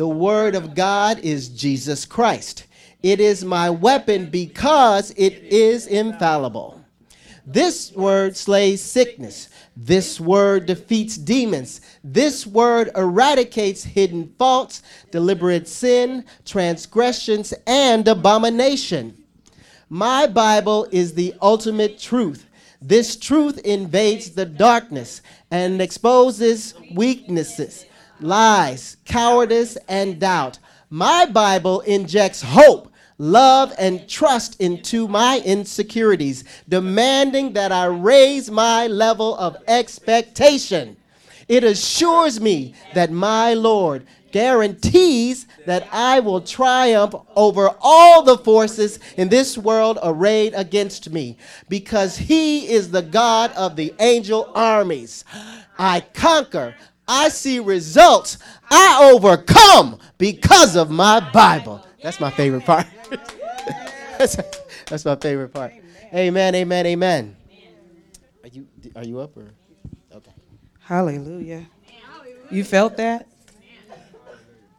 The Word of God is Jesus Christ. It is my weapon because it is infallible. This word slays sickness. This word defeats demons. This word eradicates hidden faults, deliberate sin, transgressions, and abomination. My Bible is the ultimate truth. This truth invades the darkness and exposes weaknesses, lies, cowardice, and doubt. My Bible injects hope love, and trust into my insecurities, demanding that I raise my level of expectation. It assures me that my Lord guarantees that I will triumph over all the forces in this world arrayed against me because he is the God of the angel armies. I conquer, I see results, I overcome because of my Bible. That's my favorite part. that's, that's my favorite part. Amen, amen, amen. Are you are you up or okay? Hallelujah. You felt that?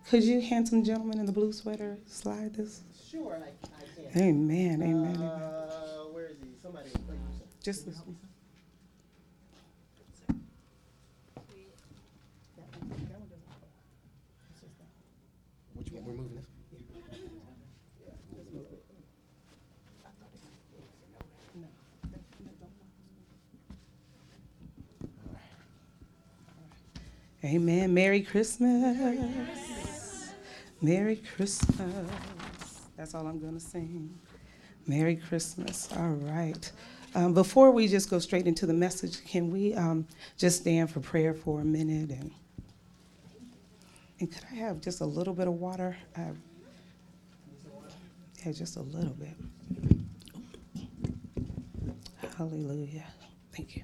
Could you, handsome gentleman in the blue sweater, slide this? Sure, I, I can. Amen, amen, amen. Uh, where is he? Somebody. Just this one. Which one? We're moving this. Amen. Merry Christmas. Merry Christmas. That's all I'm going to sing. Merry Christmas. All right. Um, before we just go straight into the message, can we um, just stand for prayer for a minute? And, and could I have just a little bit of water? I, yeah, just a little bit. Hallelujah. Thank you.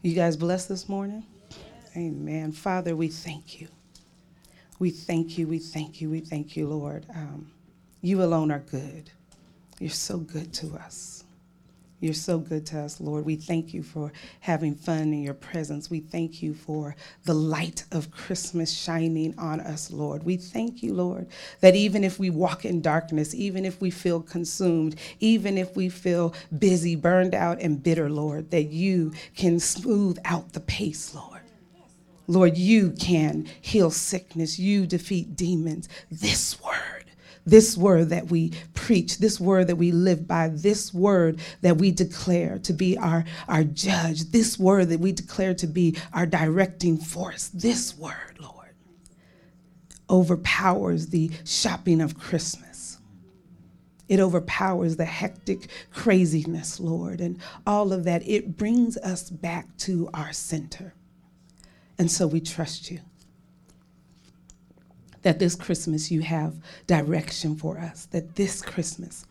You guys blessed this morning? Amen. Father, we thank you. We thank you, we thank you, we thank you, Lord. Um, you alone are good. You're so good to us. You're so good to us, Lord. We thank you for having fun in your presence. We thank you for the light of Christmas shining on us, Lord. We thank you, Lord, that even if we walk in darkness, even if we feel consumed, even if we feel busy, burned out, and bitter, Lord, that you can smooth out the pace, Lord. Lord, you can heal sickness, you defeat demons. This word, this word that we preach, this word that we live by, this word that we declare to be our, our judge, this word that we declare to be our directing force, this word, Lord, overpowers the shopping of Christmas. It overpowers the hectic craziness, Lord, and all of that. It brings us back to our center. And so we trust you that this Christmas you have direction for us, that this Christmas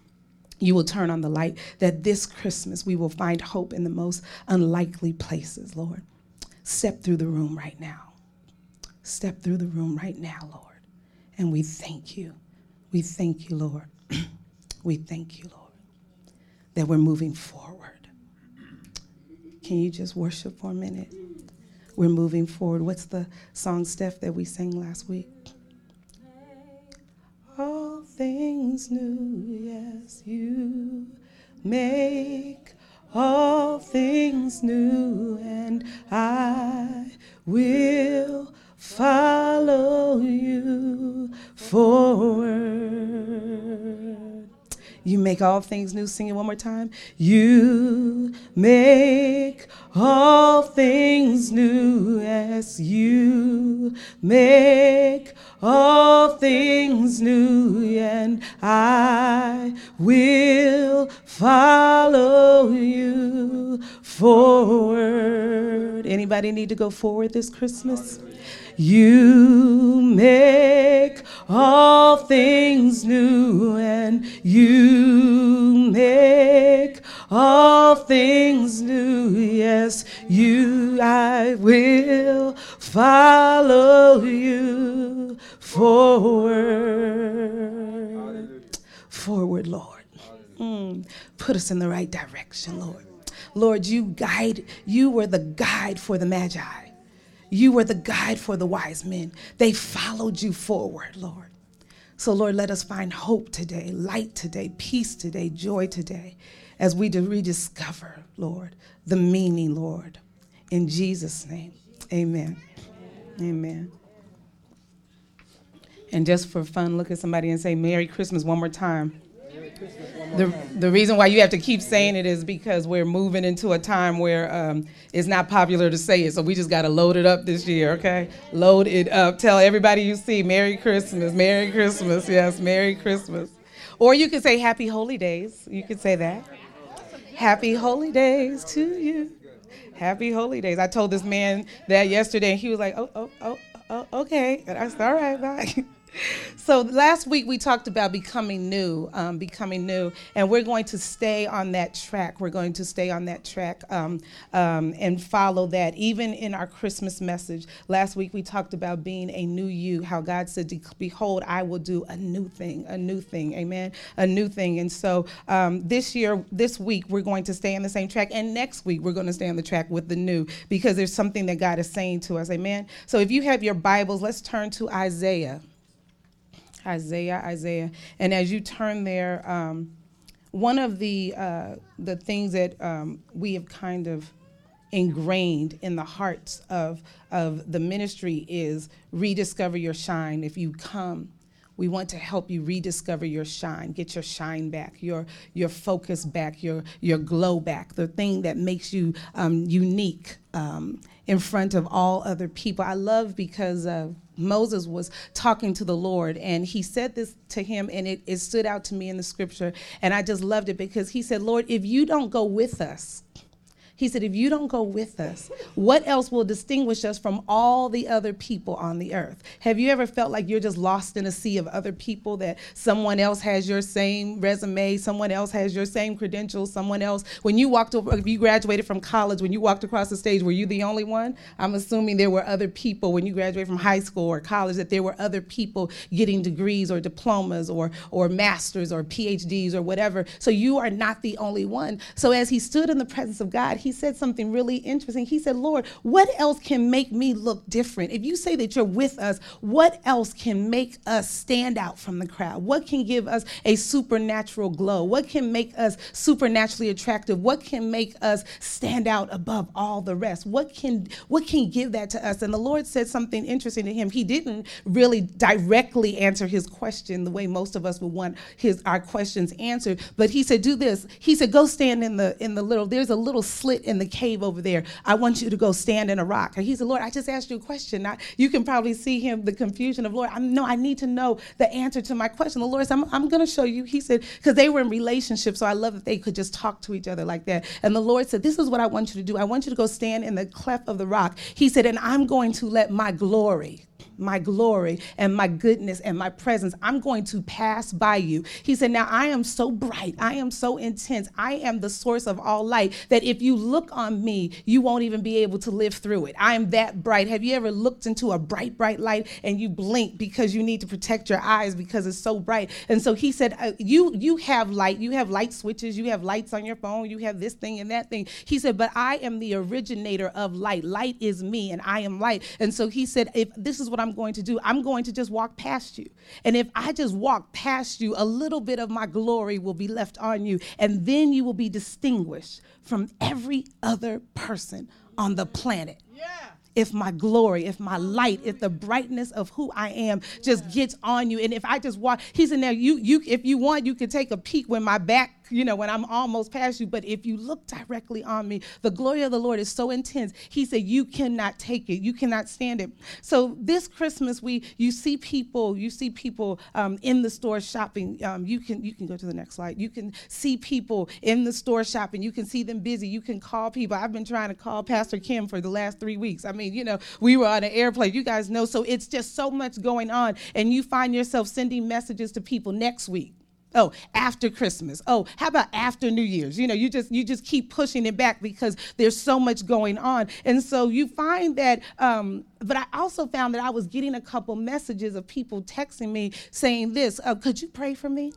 you will turn on the light, that this Christmas we will find hope in the most unlikely places, Lord. Step through the room right now. Step through the room right now, Lord. And we thank you. We thank you, Lord. we thank you, Lord, that we're moving forward. Can you just worship for a minute? We're moving forward. What's the song, Steph, that we sang last week? All things new, yes, you make all things new, and I will follow you forward. You make all things new. Sing it one more time. You make all things new as you make all things new, and I will follow you forward. Anybody need to go forward this Christmas? You make all things new, and you make all things new. Yes, you, I will follow you forward. Forward, Lord. Mm. Put us in the right direction, Lord. Lord, you guide, you were the guide for the Magi. You were the guide for the wise men. They followed you forward, Lord. So, Lord, let us find hope today, light today, peace today, joy today, as we rediscover, Lord, the meaning, Lord. In Jesus' name, amen. Amen. And just for fun, look at somebody and say, Merry Christmas one more time. The, the reason why you have to keep saying it is because we're moving into a time where um, it's not popular to say it. So we just got to load it up this year, okay? Load it up. Tell everybody you see, Merry Christmas, Merry Christmas. Yes, Merry Christmas. Or you can say Happy Holy Days. You could say that. Happy Holy Days to you. Happy Holy Days. I told this man that yesterday, and he was like, oh, oh, oh, oh okay. And I said, all right, bye. so last week we talked about becoming new, um, becoming new, and we're going to stay on that track. We're going to stay on that track um, um, and follow that. Even in our Christmas message last week, we talked about being a new you. How God said, "Behold, I will do a new thing, a new thing." Amen. A new thing. And so um, this year, this week, we're going to stay on the same track, and next week we're going to stay on the track with the new because there's something that God is saying to us. Amen. So if you have your Bibles, let's turn to Isaiah. Isaiah, Isaiah. And as you turn there, um, one of the uh, the things that um, we have kind of ingrained in the hearts of of the ministry is rediscover your shine. If you come, we want to help you rediscover your shine, get your shine back, your your focus back, your your glow back, the thing that makes you um, unique um, in front of all other people. I love because of Moses was talking to the Lord, and he said this to him, and it, it stood out to me in the scripture. And I just loved it because he said, Lord, if you don't go with us, he said, If you don't go with us, what else will distinguish us from all the other people on the earth? Have you ever felt like you're just lost in a sea of other people, that someone else has your same resume, someone else has your same credentials, someone else? When you walked over, if you graduated from college, when you walked across the stage, were you the only one? I'm assuming there were other people when you graduated from high school or college, that there were other people getting degrees or diplomas or, or masters or PhDs or whatever. So you are not the only one. So as he stood in the presence of God, he said something really interesting. He said, Lord, what else can make me look different? If you say that you're with us, what else can make us stand out from the crowd? What can give us a supernatural glow? What can make us supernaturally attractive? What can make us stand out above all the rest? What can what can give that to us? And the Lord said something interesting to him. He didn't really directly answer his question the way most of us would want his our questions answered, but he said, do this. He said, go stand in the in the little, there's a little slit in the cave over there. I want you to go stand in a rock. And he said, Lord, I just asked you a question. I, you can probably see him, the confusion of, Lord, I know I need to know the answer to my question. The Lord said, I'm, I'm going to show you. He said, because they were in relationship, so I love that they could just talk to each other like that. And the Lord said, This is what I want you to do. I want you to go stand in the cleft of the rock. He said, And I'm going to let my glory my glory and my goodness and my presence. I'm going to pass by you. He said, Now I am so bright. I am so intense. I am the source of all light that if you look on me, you won't even be able to live through it. I am that bright. Have you ever looked into a bright, bright light and you blink because you need to protect your eyes because it's so bright? And so he said, uh, You you have light. You have light switches. You have lights on your phone. You have this thing and that thing. He said, But I am the originator of light. Light is me and I am light. And so he said, If this is what I'm I'm going to do. I'm going to just walk past you. And if I just walk past you, a little bit of my glory will be left on you. And then you will be distinguished from every other person on the planet. Yeah if my glory, if my light, if the brightness of who I am just gets on you. And if I just walk, he's in there, you you if you want, you can take a peek when my back you know, when I'm almost past you. But if you look directly on me, the glory of the Lord is so intense. He said, You cannot take it. You cannot stand it. So this Christmas, we you see people, you see people um, in the store shopping. Um, you can you can go to the next slide. You can see people in the store shopping. You can see them busy. You can call people. I've been trying to call Pastor Kim for the last three weeks. I mean, you know, we were on an airplane. You guys know. So it's just so much going on, and you find yourself sending messages to people next week Oh, after Christmas. Oh, how about after New Year's? You know, you just you just keep pushing it back because there's so much going on, and so you find that. Um, but I also found that I was getting a couple messages of people texting me saying this: uh, "Could you pray for me?"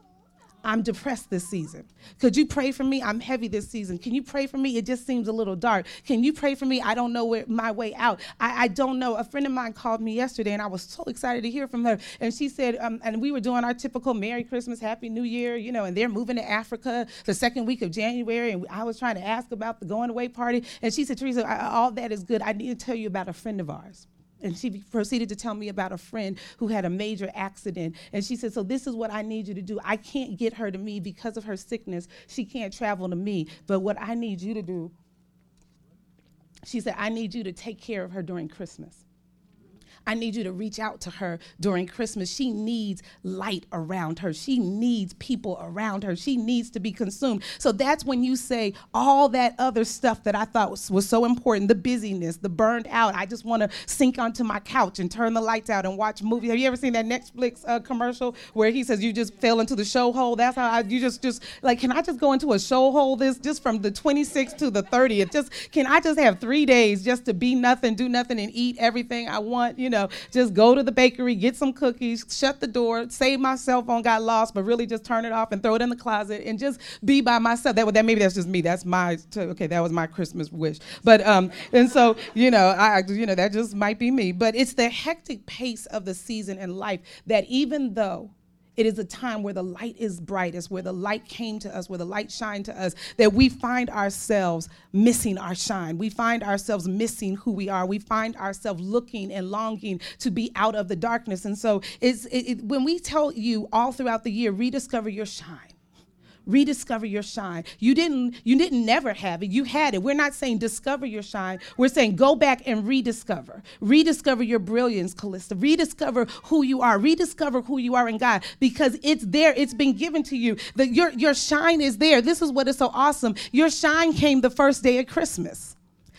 I'm depressed this season. Could you pray for me? I'm heavy this season. Can you pray for me? It just seems a little dark. Can you pray for me? I don't know where, my way out. I, I don't know. A friend of mine called me yesterday, and I was so excited to hear from her. And she said, um, and we were doing our typical Merry Christmas, Happy New Year, you know, and they're moving to Africa the second week of January. And I was trying to ask about the going away party. And she said, Teresa, I, all that is good. I need to tell you about a friend of ours. And she proceeded to tell me about a friend who had a major accident. And she said, So, this is what I need you to do. I can't get her to me because of her sickness. She can't travel to me. But what I need you to do, she said, I need you to take care of her during Christmas. I need you to reach out to her during Christmas. She needs light around her. She needs people around her. She needs to be consumed. So that's when you say all that other stuff that I thought was, was so important the busyness, the burned out. I just want to sink onto my couch and turn the lights out and watch movies. Have you ever seen that Netflix uh, commercial where he says you just fell into the show hole? That's how I, you just, just like, can I just go into a show hole this just from the 26th to the 30th? Just, can I just have three days just to be nothing, do nothing, and eat everything I want? You know, know, just go to the bakery, get some cookies, shut the door, save my cell phone got lost, but really just turn it off and throw it in the closet and just be by myself. That, that maybe that's just me. That's my okay. That was my Christmas wish. But um, and so you know, I you know that just might be me. But it's the hectic pace of the season and life that even though it is a time where the light is brightest, where the light came to us, where the light shined to us, that we find ourselves missing our shine. We find ourselves missing who we are. We find ourselves looking and longing to be out of the darkness. And so it's, it, it, when we tell you all throughout the year, rediscover your shine rediscover your shine. You didn't you didn't never have it. You had it. We're not saying discover your shine. We're saying go back and rediscover. Rediscover your brilliance, Callista. Rediscover who you are. Rediscover who you are in God because it's there. It's been given to you. That your your shine is there. This is what is so awesome. Your shine came the first day of Christmas.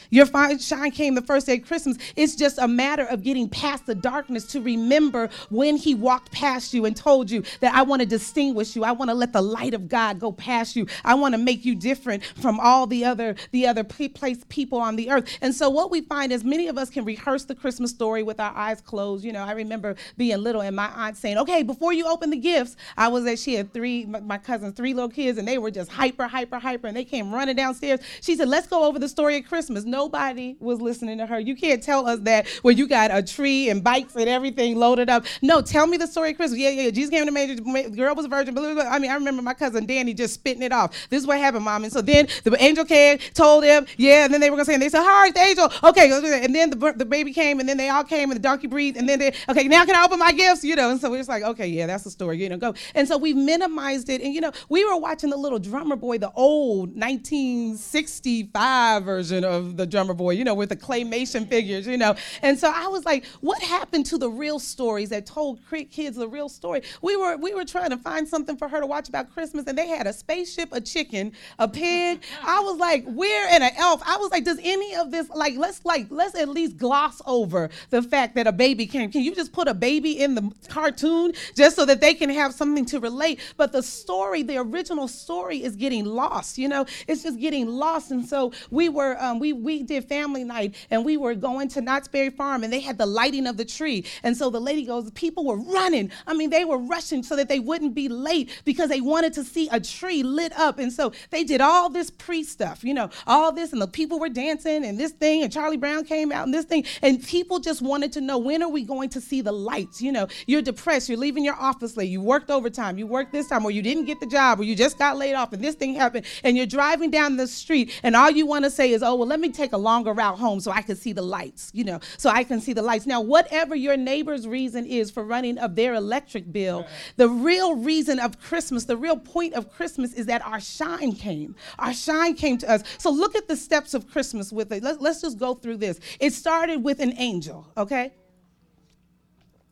Your shine came the first day of Christmas. It's just a matter of getting past the darkness to remember when He walked past you and told you that I want to distinguish you. I want to let the light of God go past you. I want to make you different from all the other the other place people on the earth. And so what we find is many of us can rehearse the Christmas story with our eyes closed. You know, I remember being little and my aunt saying, "Okay, before you open the gifts," I was at she had three my cousins, three little kids, and they were just hyper, hyper, hyper, and they came running downstairs. She said, "Let's go over the story of Christmas." No Nobody was listening to her. You can't tell us that where you got a tree and bikes and everything loaded up. No, tell me the story Chris. Yeah, yeah, Jesus came to major, girl was a virgin. I mean, I remember my cousin Danny just spitting it off. This is what happened, mom. And so then the angel came, told him, yeah, and then they were gonna say, and they said, hi, the angel. Okay, and then the, the baby came, and then they all came, and the donkey breathed, and then they, okay, now can I open my gifts? You know, and so we're just like, okay, yeah, that's the story, you know, go. And so we minimized it, and you know, we were watching the little drummer boy, the old 1965 version of the drummer boy, you know, with the claymation figures, you know. And so I was like, what happened to the real stories that told kids the real story? We were we were trying to find something for her to watch about Christmas, and they had a spaceship, a chicken, a pig. I was like, where and an elf. I was like, does any of this like let's like let's at least gloss over the fact that a baby came. Can you just put a baby in the cartoon just so that they can have something to relate? But the story, the original story, is getting lost. You know, it's just getting lost. And so we were um, we we did family night and we were going to Knott's Berry Farm and they had the lighting of the tree. And so the lady goes, people were running. I mean, they were rushing so that they wouldn't be late because they wanted to see a tree lit up. And so they did all this pre stuff, you know, all this, and the people were dancing and this thing, and Charlie Brown came out and this thing. And people just wanted to know when are we going to see the lights? You know, you're depressed, you're leaving your office late, you worked overtime, you worked this time, or you didn't get the job, or you just got laid off, and this thing happened, and you're driving down the street, and all you want to say is, oh, well, let me take a longer route home so I can see the lights, you know, so I can see the lights. Now, whatever your neighbor's reason is for running up their electric bill, the real reason of Christmas, the real point of Christmas is that our shine came. Our shine came to us. So look at the steps of Christmas with it. Let's, let's just go through this. It started with an angel, okay?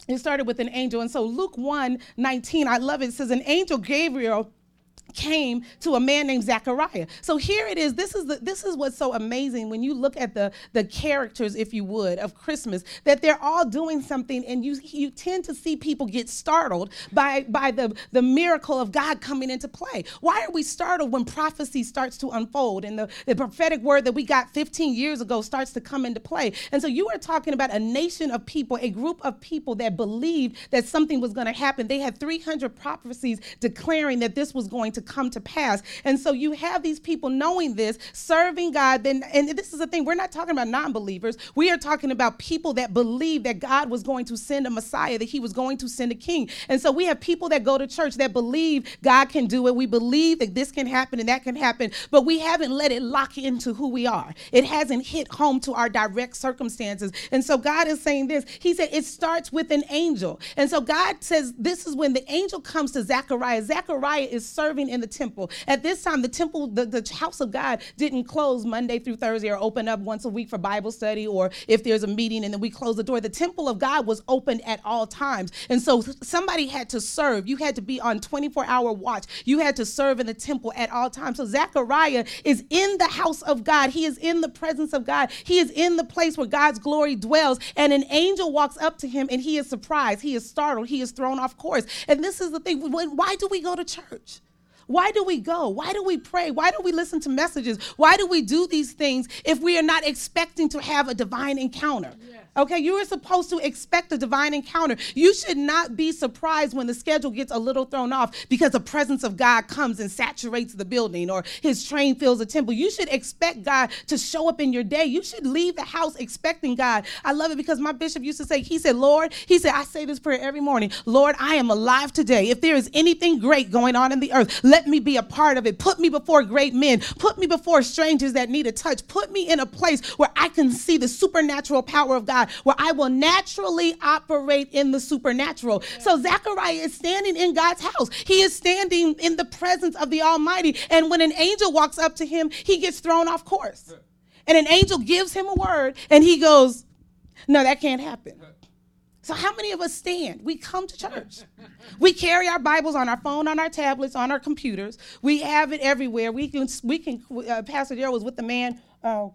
It started with an angel. And so Luke 1 19, I love it. It says, An angel Gabriel came to a man named Zechariah. So here it is. This is the, this is what's so amazing when you look at the the characters, if you would, of Christmas, that they're all doing something, and you you tend to see people get startled by by the the miracle of God coming into play. Why are we startled when prophecy starts to unfold and the, the prophetic word that we got 15 years ago starts to come into play? And so you are talking about a nation of people, a group of people that believed that something was going to happen. They had 300 prophecies declaring that this was going to come to pass. And so you have these people knowing this, serving God. Then, and this is the thing, we're not talking about non believers. We are talking about people that believe that God was going to send a Messiah, that he was going to send a king. And so we have people that go to church that believe God can do it. We believe that this can happen and that can happen, but we haven't let it lock into who we are. It hasn't hit home to our direct circumstances. And so God is saying this. He said it starts with an angel. And so God says this is when the angel comes to Zechariah. Zechariah is serving in the temple. At this time, the temple, the, the house of God didn't close Monday through Thursday or open up once a week for Bible study or if there's a meeting and then we close the door. The temple of God was open at all times. And so somebody had to serve. You had to be on 24 hour watch. You had to serve in the temple at all times. So Zechariah is in the house of God. He is in the presence of God. He is in the place where God's glory dwells. And an angel walks up to him and he is surprised. He is startled. He is thrown off course. And this is the thing. Why do we go to church? Why do we go? Why do we pray? Why do we listen to messages? Why do we do these things if we are not expecting to have a divine encounter? Yeah. Okay, you are supposed to expect a divine encounter. You should not be surprised when the schedule gets a little thrown off because the presence of God comes and saturates the building or his train fills the temple. You should expect God to show up in your day. You should leave the house expecting God. I love it because my bishop used to say, he said, Lord, he said, I say this prayer every morning. Lord, I am alive today. If there is anything great going on in the earth, let me be a part of it. Put me before great men. Put me before strangers that need a touch. Put me in a place where I can see the supernatural power of God where I will naturally operate in the supernatural. So Zechariah is standing in God's house. He is standing in the presence of the Almighty. And when an angel walks up to him, he gets thrown off course. And an angel gives him a word, and he goes, No, that can't happen. So, how many of us stand? We come to church. We carry our Bibles on our phone, on our tablets, on our computers. We have it everywhere. We can, we can. Uh, Pastor Darrell was with the man. Uh,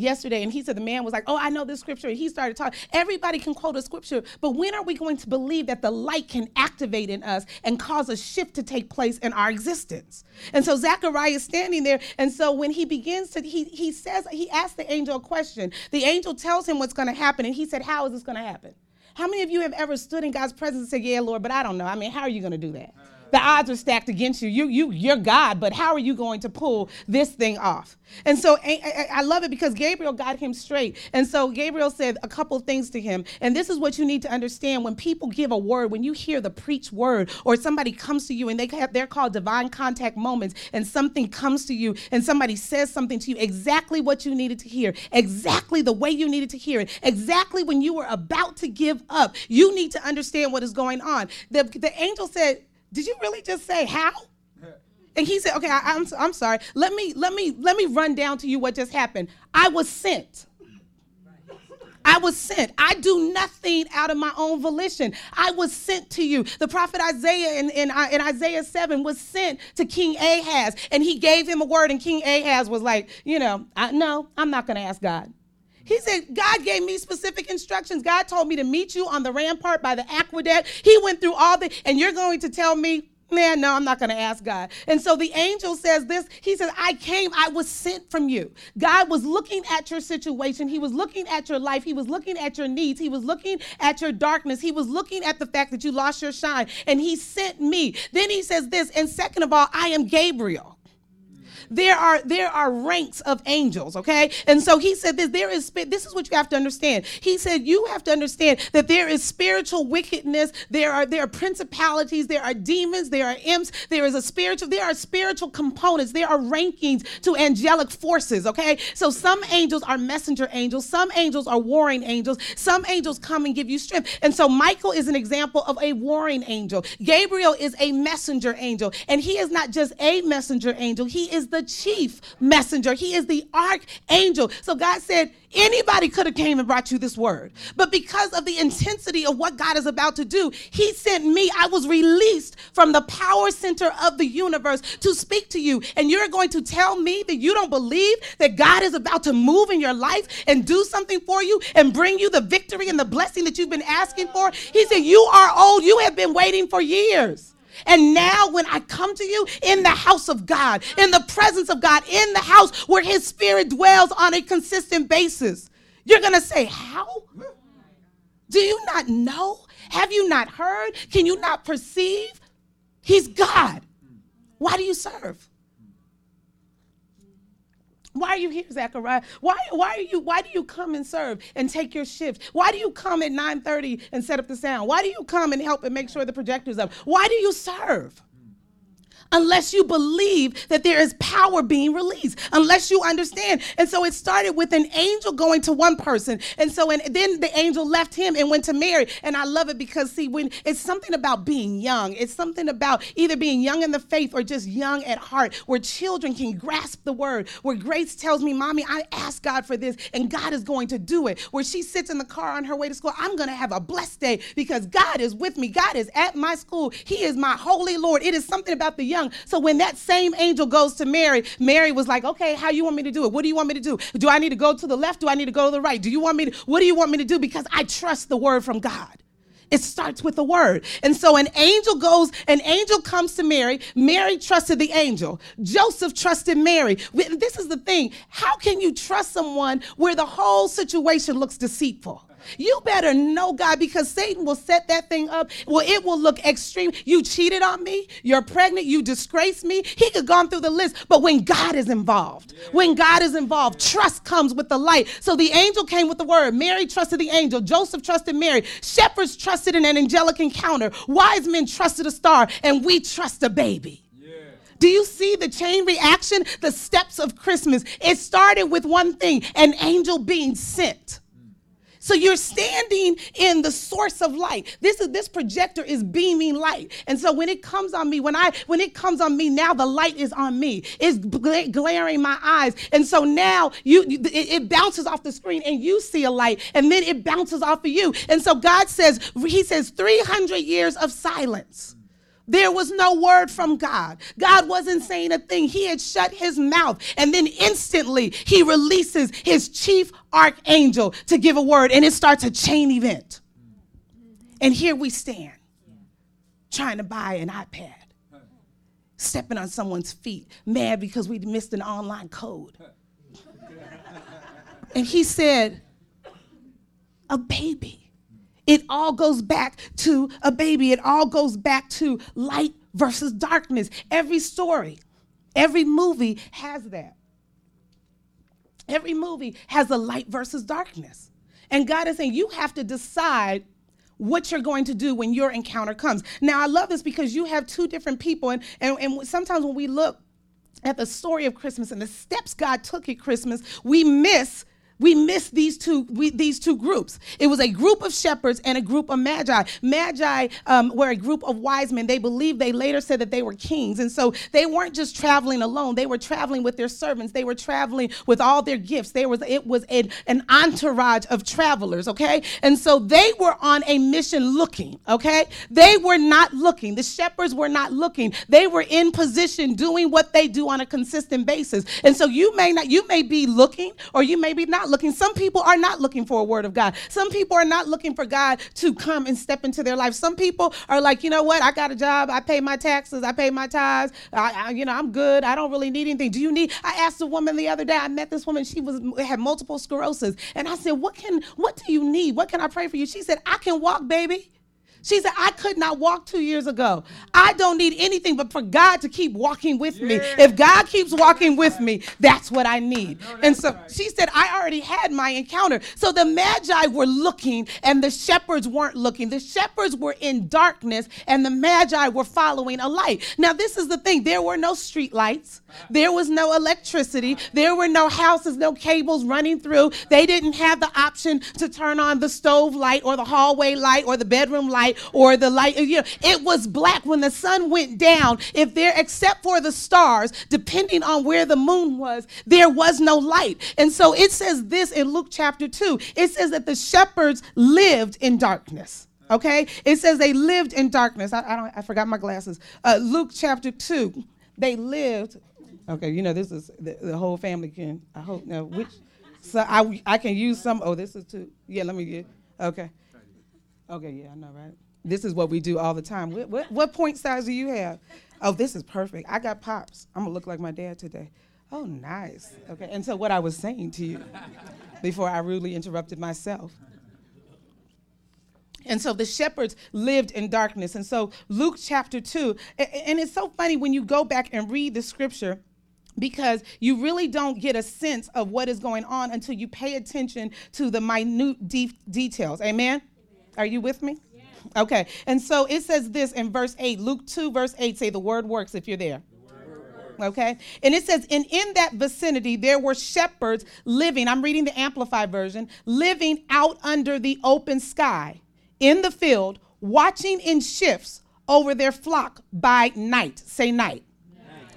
yesterday and he said the man was like oh i know this scripture. And he started talking everybody can quote a scripture but when are we going to believe that the light can activate in us and cause a shift to take place in our existence? And so zechariah is standing there and so when he begins to he he says he asks the angel a question. The angel tells him what's going to happen and he said how is this going to happen? How many of you have ever stood in god's presence and said yeah lord but i don't know. I mean how are you going to do that the odds are stacked against you. You, you, you're God, but how are you going to pull this thing off? And so I, love it because Gabriel got him straight. And so Gabriel said a couple things to him. And this is what you need to understand when people give a word, when you hear the preach word, or somebody comes to you and they have, they're called divine contact moments, and something comes to you and somebody says something to you exactly what you needed to hear, exactly the way you needed to hear it, exactly when you were about to give up. You need to understand what is going on. The, the angel said, did you really just say how? And he said, okay, I, am I'm, I'm sorry. Let me, let me, let me run down to you what just happened. I was sent. I was sent. I do nothing out of my own volition. I was sent to you. The prophet Isaiah in, in, uh, in, Isaiah 7 was sent to King Ahaz, and he gave him a word, and King Ahaz was like, you know, I, no, I'm not going to ask God. He said, God gave me specific instructions. God told me to meet you on the rampart by the aqueduct. He went through all the, and you're going to tell me, Man, no, I'm not going to ask God. And so the angel says this He says, I came, I was sent from you. God was looking at your situation. He was looking at your life. He was looking at your needs. He was looking at your darkness. He was looking at the fact that you lost your shine. And He sent me. Then He says this, and second of all, I am Gabriel there are there are ranks of angels, okay? And so he said this there is this is what you have to understand. He said you have to understand that there is spiritual wickedness, there are there are principalities, there are demons, there are imps, there is a spiritual there are spiritual components, there are rankings to angelic forces, okay? So some angels are messenger angels, some angels are warring angels, some angels come and give you strength. And so Michael is an example of a warring angel. Gabriel is a messenger angel, and he is not just a messenger angel, he is the the chief messenger. He is the archangel. So God said, anybody could have came and brought you this word. But because of the intensity of what God is about to do, he sent me. I was released from the power center of the universe to speak to you. And you're going to tell me that you don't believe that God is about to move in your life and do something for you and bring you the victory and the blessing that you've been asking for. He said, You are old. You have been waiting for years. And now, when I come to you in the house of God, in the presence of God, in the house where His Spirit dwells on a consistent basis, you're going to say, How? Do you not know? Have you not heard? Can you not perceive? He's God. Why do you serve? Why are you here, Zechariah? Why, why are you why do you come and serve and take your shift? Why do you come at 9:30 and set up the sound? Why do you come and help and make sure the projector's up? Why do you serve? Unless you believe that there is power being released, unless you understand. And so it started with an angel going to one person. And so and then the angel left him and went to Mary. And I love it because see, when it's something about being young, it's something about either being young in the faith or just young at heart, where children can grasp the word, where Grace tells me, Mommy, I asked God for this, and God is going to do it. Where she sits in the car on her way to school, I'm gonna have a blessed day because God is with me. God is at my school. He is my holy Lord. It is something about the young young. So when that same angel goes to Mary, Mary was like, okay, how you want me to do it? What do you want me to do? Do I need to go to the left? Do I need to go to the right? Do you want me to, what do you want me to do? Because I trust the word from God. It starts with a word. And so an angel goes, an angel comes to Mary. Mary trusted the angel. Joseph trusted Mary. This is the thing. How can you trust someone where the whole situation looks deceitful? You better know God because Satan will set that thing up. Well, it will look extreme. You cheated on me. You're pregnant. You disgraced me. He could gone through the list. But when God is involved, when God is involved, trust comes with the light. So the angel came with the word. Mary trusted the angel. Joseph trusted Mary. Shepherds trusted in an angelic encounter. Wise men trusted a star. And we trust a baby. Do you see the chain reaction? The steps of Christmas. It started with one thing an angel being sent. So you're standing in the source of light. This is this projector is beaming light. And so when it comes on me, when I when it comes on me now the light is on me. It's gla- glaring my eyes. And so now you it, it bounces off the screen and you see a light and then it bounces off of you. And so God says he says 300 years of silence. There was no word from God. God wasn't saying a thing. He had shut his mouth. And then instantly, he releases his chief archangel to give a word, and it starts a chain event. And here we stand trying to buy an iPad, stepping on someone's feet, mad because we missed an online code. And he said, A baby it all goes back to a baby. It all goes back to light versus darkness. Every story, every movie has that. Every movie has a light versus darkness. And God is saying, you have to decide what you're going to do when your encounter comes. Now, I love this because you have two different people, and, and, and sometimes when we look at the story of Christmas and the steps God took at Christmas, we miss we miss these two we, these two groups. It was a group of shepherds and a group of magi. Magi um, were a group of wise men. They believed they later said that they were kings, and so they weren't just traveling alone. They were traveling with their servants. They were traveling with all their gifts. There was it was an, an entourage of travelers. Okay, and so they were on a mission looking. Okay, they were not looking. The shepherds were not looking. They were in position doing what they do on a consistent basis. And so you may not you may be looking or you may be not looking. Some people are not looking for a word of God. Some people are not looking for God to come and step into their life. Some people are like, you know what? I got a job. I pay my taxes. I pay my tithes. I, I, you know, I'm good. I don't really need anything. Do you need? I asked a woman the other day. I met this woman. She was had multiple sclerosis, and I said, what can? What do you need? What can I pray for you? She said, I can walk, baby. She said, I could not walk two years ago. I don't need anything but for God to keep walking with me. If God keeps walking with me, that's what I need. I and so right. she said, I already had my encounter. So the Magi were looking and the shepherds weren't looking. The shepherds were in darkness and the Magi were following a light. Now, this is the thing there were no street lights, there was no electricity, there were no houses, no cables running through. They didn't have the option to turn on the stove light or the hallway light or the bedroom light or the light, you know, it was black when the sun went down. If there, except for the stars, depending on where the moon was, there was no light. And so it says this in Luke chapter 2. It says that the shepherds lived in darkness. Okay? It says they lived in darkness. I, I don't I forgot my glasses. Uh, Luke chapter 2. They lived. Okay, you know, this is the, the whole family can I hope now which so I I can use some oh this is two. Yeah, let me get okay. Okay, yeah, I know, right? This is what we do all the time. What, what, what point size do you have? Oh, this is perfect. I got pops. I'm gonna look like my dad today. Oh, nice. Okay, and so what I was saying to you before I rudely interrupted myself. And so the shepherds lived in darkness. And so Luke chapter 2, and it's so funny when you go back and read the scripture because you really don't get a sense of what is going on until you pay attention to the minute de- details. Amen? Are you with me? Okay. And so it says this in verse 8, Luke 2, verse 8, say the word works if you're there. Okay. And it says, and in that vicinity there were shepherds living, I'm reading the Amplified version, living out under the open sky in the field, watching in shifts over their flock by night. Say night.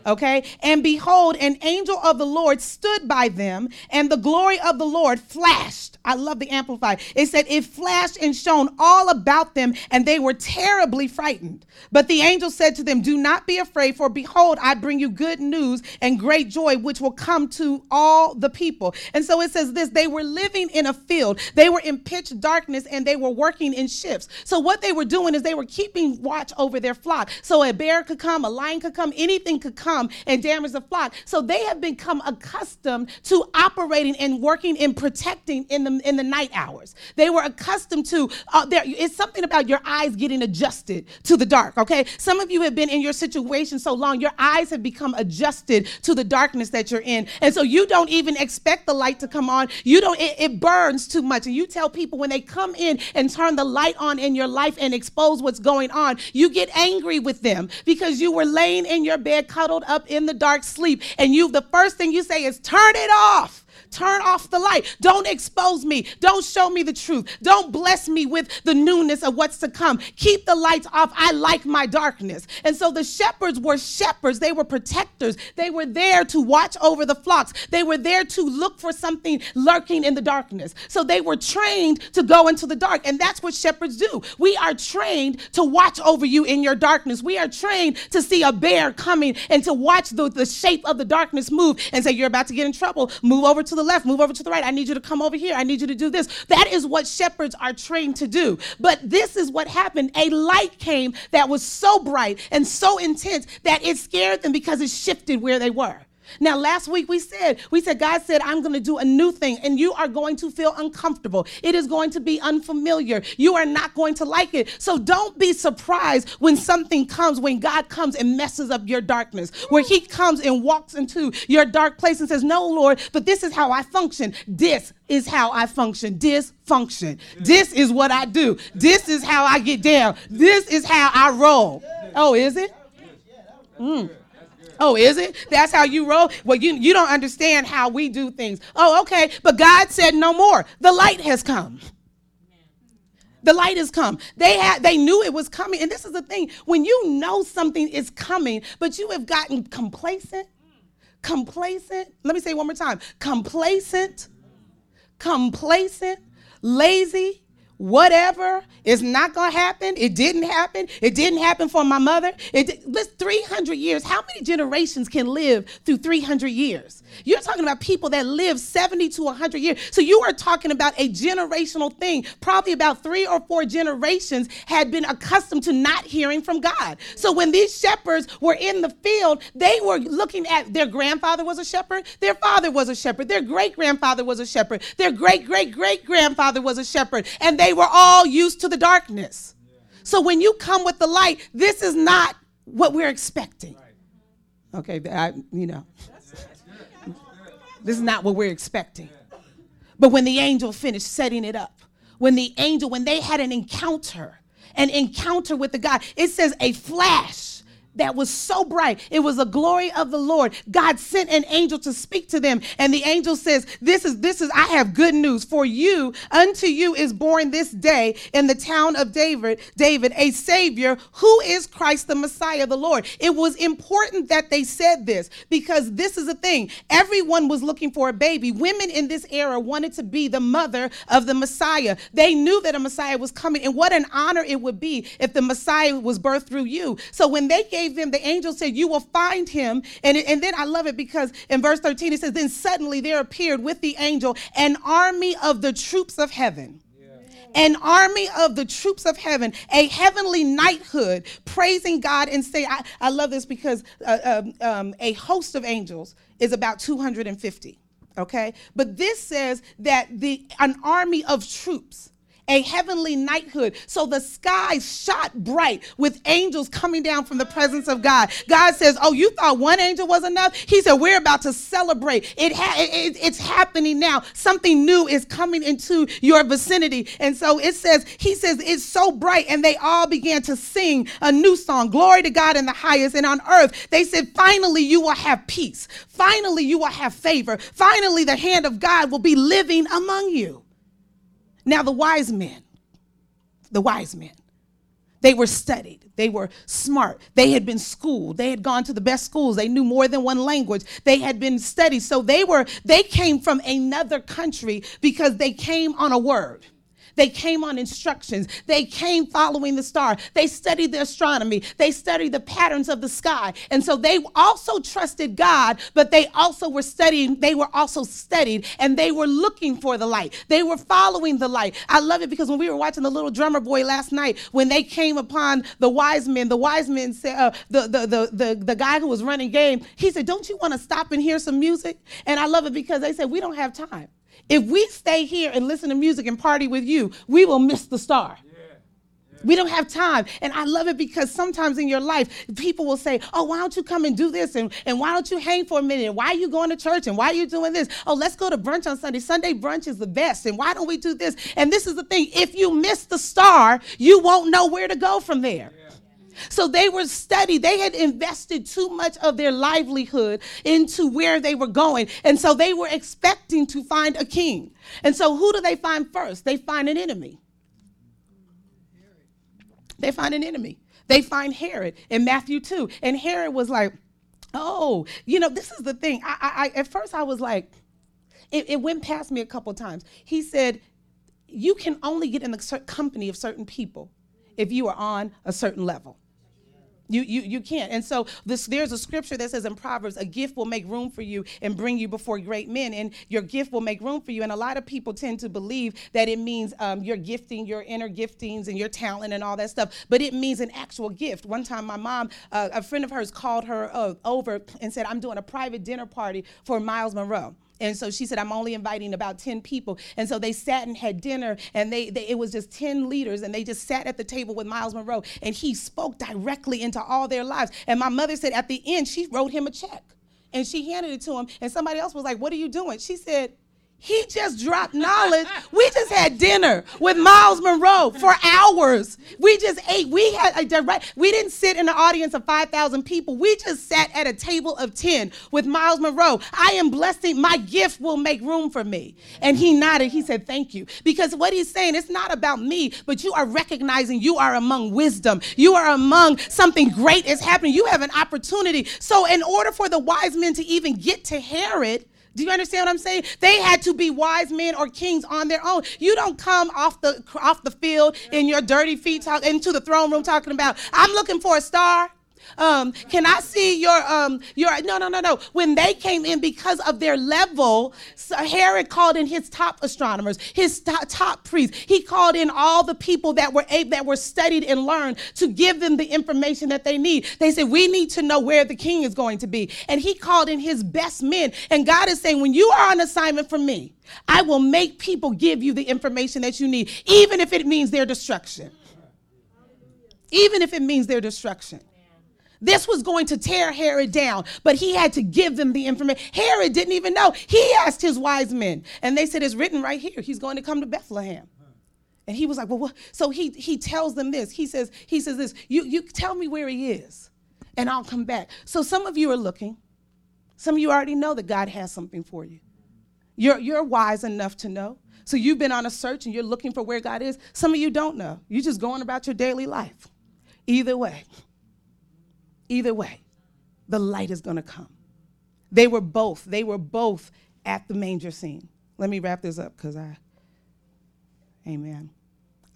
Okay. And behold, an angel of the Lord stood by them, and the glory of the Lord flashed. I love the Amplified. It said it flashed and shone all about them, and they were terribly frightened. But the angel said to them, Do not be afraid, for behold, I bring you good news and great joy, which will come to all the people. And so it says this they were living in a field, they were in pitch darkness, and they were working in shifts. So what they were doing is they were keeping watch over their flock. So a bear could come, a lion could come, anything could come come and damage the flock. So they have become accustomed to operating and working and protecting in the in the night hours. They were accustomed to uh, there. It's something about your eyes getting adjusted to the dark. Okay, some of you have been in your situation so long, your eyes have become adjusted to the darkness that you're in, and so you don't even expect the light to come on. You don't. It, it burns too much, and you tell people when they come in and turn the light on in your life and expose what's going on, you get angry with them because you were laying in your bed cuddled up in the dark sleep and you the first thing you say is turn it off Turn off the light. Don't expose me. Don't show me the truth. Don't bless me with the newness of what's to come. Keep the lights off. I like my darkness. And so the shepherds were shepherds. They were protectors. They were there to watch over the flocks. They were there to look for something lurking in the darkness. So they were trained to go into the dark. And that's what shepherds do. We are trained to watch over you in your darkness. We are trained to see a bear coming and to watch the, the shape of the darkness move and say, You're about to get in trouble. Move over to the the left, move over to the right. I need you to come over here. I need you to do this. That is what shepherds are trained to do. But this is what happened. A light came that was so bright and so intense that it scared them because it shifted where they were. Now, last week we said, we said, God said, I'm going to do a new thing, and you are going to feel uncomfortable. It is going to be unfamiliar. You are not going to like it. So don't be surprised when something comes, when God comes and messes up your darkness, where He comes and walks into your dark place and says, No, Lord, but this is how I function. This is how I function. Dysfunction. This is what I do. This is how I get down. This is how I roll. Oh, is it? Mm. Oh, is it? That's how you roll? Well, you, you don't understand how we do things. Oh, okay. But God said no more. The light has come. The light has come. They had they knew it was coming. And this is the thing. When you know something is coming, but you have gotten complacent, complacent. Let me say one more time. Complacent, complacent, lazy, whatever is not going to happen. It didn't happen. It didn't happen for my mother. It this 300 years. How many generations can live through 300 years? You're talking about people that live 70 to 100 years. So you are talking about a generational thing. Probably about 3 or 4 generations had been accustomed to not hearing from God. So when these shepherds were in the field, they were looking at their grandfather was a shepherd, their father was a shepherd, their great grandfather was a shepherd, their great great great grandfather was a shepherd, and they they were all used to the darkness. So when you come with the light, this is not what we're expecting. Okay, I, you know, this is not what we're expecting. But when the angel finished setting it up, when the angel, when they had an encounter, an encounter with the God, it says a flash that was so bright. It was the glory of the Lord. God sent an angel to speak to them. And the angel says, This is, this is, I have good news for you. Unto you is born this day in the town of David, David, a Savior who is Christ the Messiah, of the Lord. It was important that they said this because this is a thing. Everyone was looking for a baby. Women in this era wanted to be the mother of the Messiah. They knew that a Messiah was coming. And what an honor it would be if the Messiah was birthed through you. So when they gave gave them, the angel said, You will find him. And, and then I love it because in verse 13 it says, Then suddenly there appeared with the angel an army of the troops of heaven an army of the troops of heaven, a heavenly knighthood, praising God and saying, I, I love this because uh, um, um, a host of angels is about 250. Okay, but this says that the an army of troops a heavenly knighthood. So the sky shot bright with angels coming down from the presence of God. God says, Oh, you thought one angel was enough? He said, We're about to celebrate. It, ha- it, it's happening now. Something new is coming into your vicinity. And so it says, He says, It's so bright. And they all began to sing a new song Glory to God in the highest. And on earth, they said, Finally, you will have peace. Finally, you will have favor. Finally, the hand of God will be living among you. Now, the wise men, the wise men, they were studied. They were smart. They had been schooled. They had gone to the best schools. They knew more than one language. They had been studied. So they were, they came from another country because they came on a word. They came on instructions. They came following the star. They studied the astronomy. They studied the patterns of the sky. And so they also trusted God, but they also were studying, they were also studied and they were looking for the light. They were following the light. I love it because when we were watching the little drummer boy last night, when they came upon the wise men, the wise men said, uh, the, the, the, the, the guy who was running game, he said, Don't you want to stop and hear some music? And I love it because they said, We don't have time. If we stay here and listen to music and party with you, we will miss the star. We don't have time. And I love it because sometimes in your life, people will say, Oh, why don't you come and do this? And, and why don't you hang for a minute? And why are you going to church? And why are you doing this? Oh, let's go to brunch on Sunday. Sunday brunch is the best. And why don't we do this? And this is the thing if you miss the star, you won't know where to go from there. So they were studied. They had invested too much of their livelihood into where they were going. And so they were expecting to find a king. And so who do they find first? They find an enemy. They find an enemy. They find Herod in Matthew 2. And Herod was like, oh, you know, this is the thing. I, I, at first I was like, it, it went past me a couple times. He said, you can only get in the company of certain people if you are on a certain level. You, you, you can't. And so this, there's a scripture that says in Proverbs, a gift will make room for you and bring you before great men. And your gift will make room for you. And a lot of people tend to believe that it means um, your gifting, your inner giftings, and your talent and all that stuff. But it means an actual gift. One time, my mom, uh, a friend of hers, called her uh, over and said, I'm doing a private dinner party for Myles Munroe. And so she said, I'm only inviting about 10 people. And so they sat and had dinner, and they, they, it was just 10 leaders, and they just sat at the table with Myles Munroe, and he spoke directly into all their lives. And my mother said at the end, she wrote him a check. And she handed it to him, and somebody else was like, What are you doing? She said, he just dropped knowledge. We just had dinner with Myles Munroe for hours. We just ate. We had a direct, we didn't sit in an audience of 5,000 people. We just sat at a table of 10 with Myles Munroe. I am blessing, my gift will make room for me. And he nodded. He said, Thank you. Because what he's saying, it's not about me, but you are recognizing you are among wisdom. You are among something great is happening. You have an opportunity. So, in order for the wise men to even get to Herod, do you understand what I'm saying? They had to be wise men or kings on their own. You don't come off the off the field in your dirty feet talk into the throne room talking about I'm looking for a star. Um, can I see your um your no no no no. When they came in because of their level Herod called in his top astronomers his top, top priests. He called in all the people that were able, that were studied and learned to give them the information that they need. They said we need to know where the king is going to be. And he called in his best men. And God is saying when you are on assignment from me I will make people give you the information that you need even if it means their destruction. Even if it means their destruction this was going to tear Herod down, but he had to give them the information. Herod didn't even know. He asked his wise men, and they said, It's written right here. He's going to come to Bethlehem. And he was like, Well, what? So he, he tells them this. He says, he says this, you, you tell me where he is. and I'll come back. So some of you are looking. Some of you already know that God has something for you. You're, you're wise enough to know. So you've been on a search and you're looking for where God is. Some of you don't know. You're just going about your daily life. Either way, either way, the light is going to come. They were both, they were both at the manger scene. Let me wrap this up because I, amen.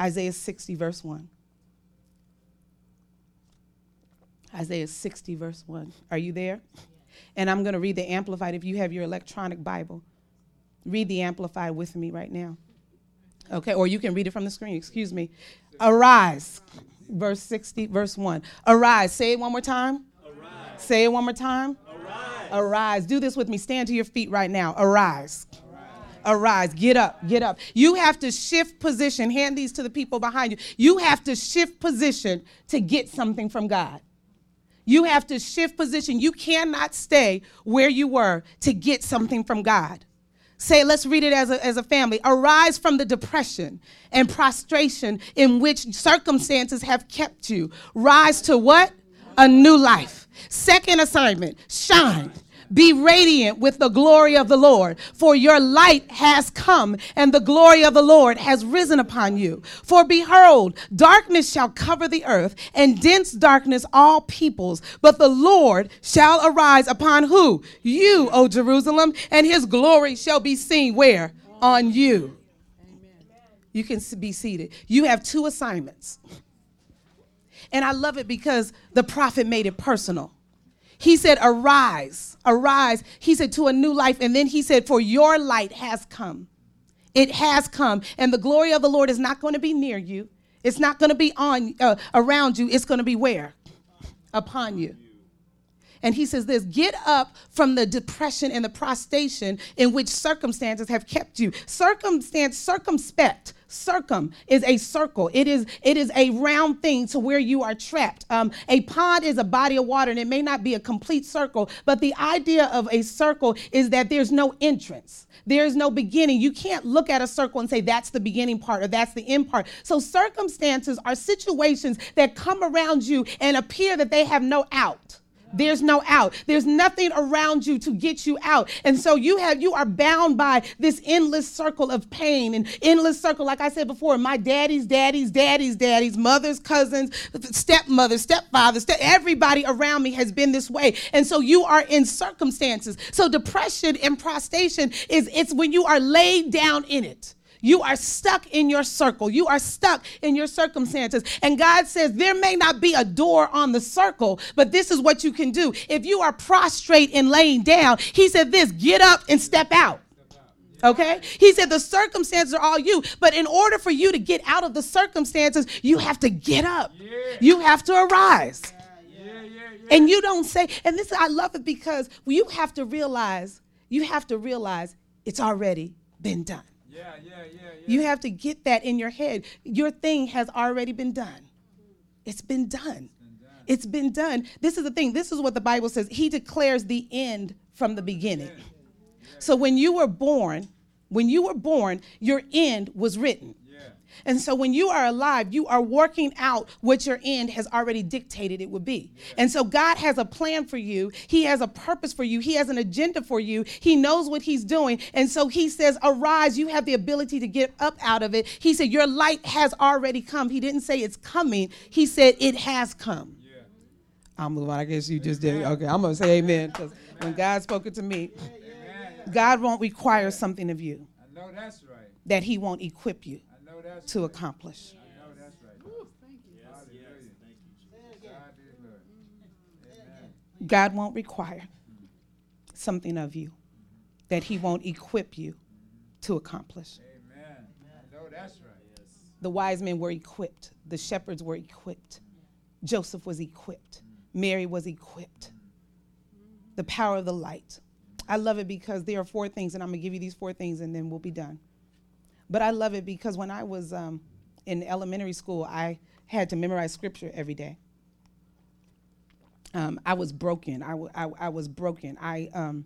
Isaiah 60, verse 1. Isaiah 60, verse 1. Are you there? And I'm going to read the Amplified if you have your electronic Bible. Read the Amplified with me right now. Okay, or you can read it from the screen, excuse me. Arise, verse 60, verse 1. Arise. Say it one more time. Arise. Say it one more time. Arise. Arise. Do this with me. Stand to your feet right now. Arise. Arise. Get up. Get up. You have to shift position. Hand these to the people behind you. You have to shift position to get something from God. You have to shift position. You cannot stay where you were to get something from God. Say, let's read it as a, as a family. Arise from the depression and prostration in which circumstances have kept you. Rise to what? A new life. Second assignment shine. Be radiant with the glory of the Lord, for your light has come, and the glory of the Lord has risen upon you. For behold, darkness shall cover the earth, and dense darkness all peoples. But the Lord shall arise upon who? You, O Jerusalem, and his glory shall be seen where? On you. You can be seated. You have two assignments. And I love it because the prophet made it personal. He said, Arise, arise. He said, To a new life. And then he said, For your light has come. It has come. And the glory of the Lord is not going to be near you. It's not going to be on uh, around you. It's going to be where? Upon you. And he says this get up from the depression and the prostration in which circumstances have kept you. Circumstance, circumspect circum is a circle. It is it is a round thing to where you are trapped. Um, a pond is a body of water and it may not be a complete circle but the idea of a circle is that there's no entrance. There's no beginning. You can't look at a circle and say that's the beginning part or that's the end part. So circumstances are situations that come around you and appear that they have no out there's no out. There's nothing around you to get you out. And so you have you are bound by this endless circle of pain and endless circle like I said before, my daddy's daddy's daddy's daddy's mother's cousins, stepmother, stepfather, step, everybody around me has been this way. And so you are in circumstances. So depression and prostration is it's when you are laid down in it. You are stuck in your circle. You are stuck in your circumstances. And God says there may not be a door on the circle, but this is what you can do. If you are prostrate and laying down, He said this get up and step out. Okay? He said the circumstances are all you, but in order for you to get out of the circumstances, you have to get up. You have to arise. And you don't say, and this I love it because you have to realize, you have to realize it's already been done. Yeah, yeah, yeah, You have to get that in your head. Your thing has already been done. It's been done. It's been done. This is the thing. This is what the Bible says. He declares the end from the beginning. So when you were born, when you were born, your end was written. And so when you are alive, you are working out what your end has already dictated it would be. And so God has a plan for you. He has a purpose for you. He has an agenda for you. He knows what he's doing. And so he says, arise. You have the ability to get up out of it. He said, your light has already come. He didn't say it's coming. He said it has come. Yeah. I'll move on. I guess you just did. Okay, I'm going to say amen because when God spoke it to me, God won't require something of you. I know that's right. That he won't equip you to accomplish. God won't require something of you that He won't equip you to accomplish. Amen. that's right. The wise men were equipped, the shepherds were equipped, Joseph was equipped, Mary was equipped. The power of the light. I love it because there are four things, and I'm going to give you these four things and then we'll be done. But I love it because when I was um, in elementary school, I had to memorize scripture every day. Um, I was broken. I, w- I, I was broken. I um,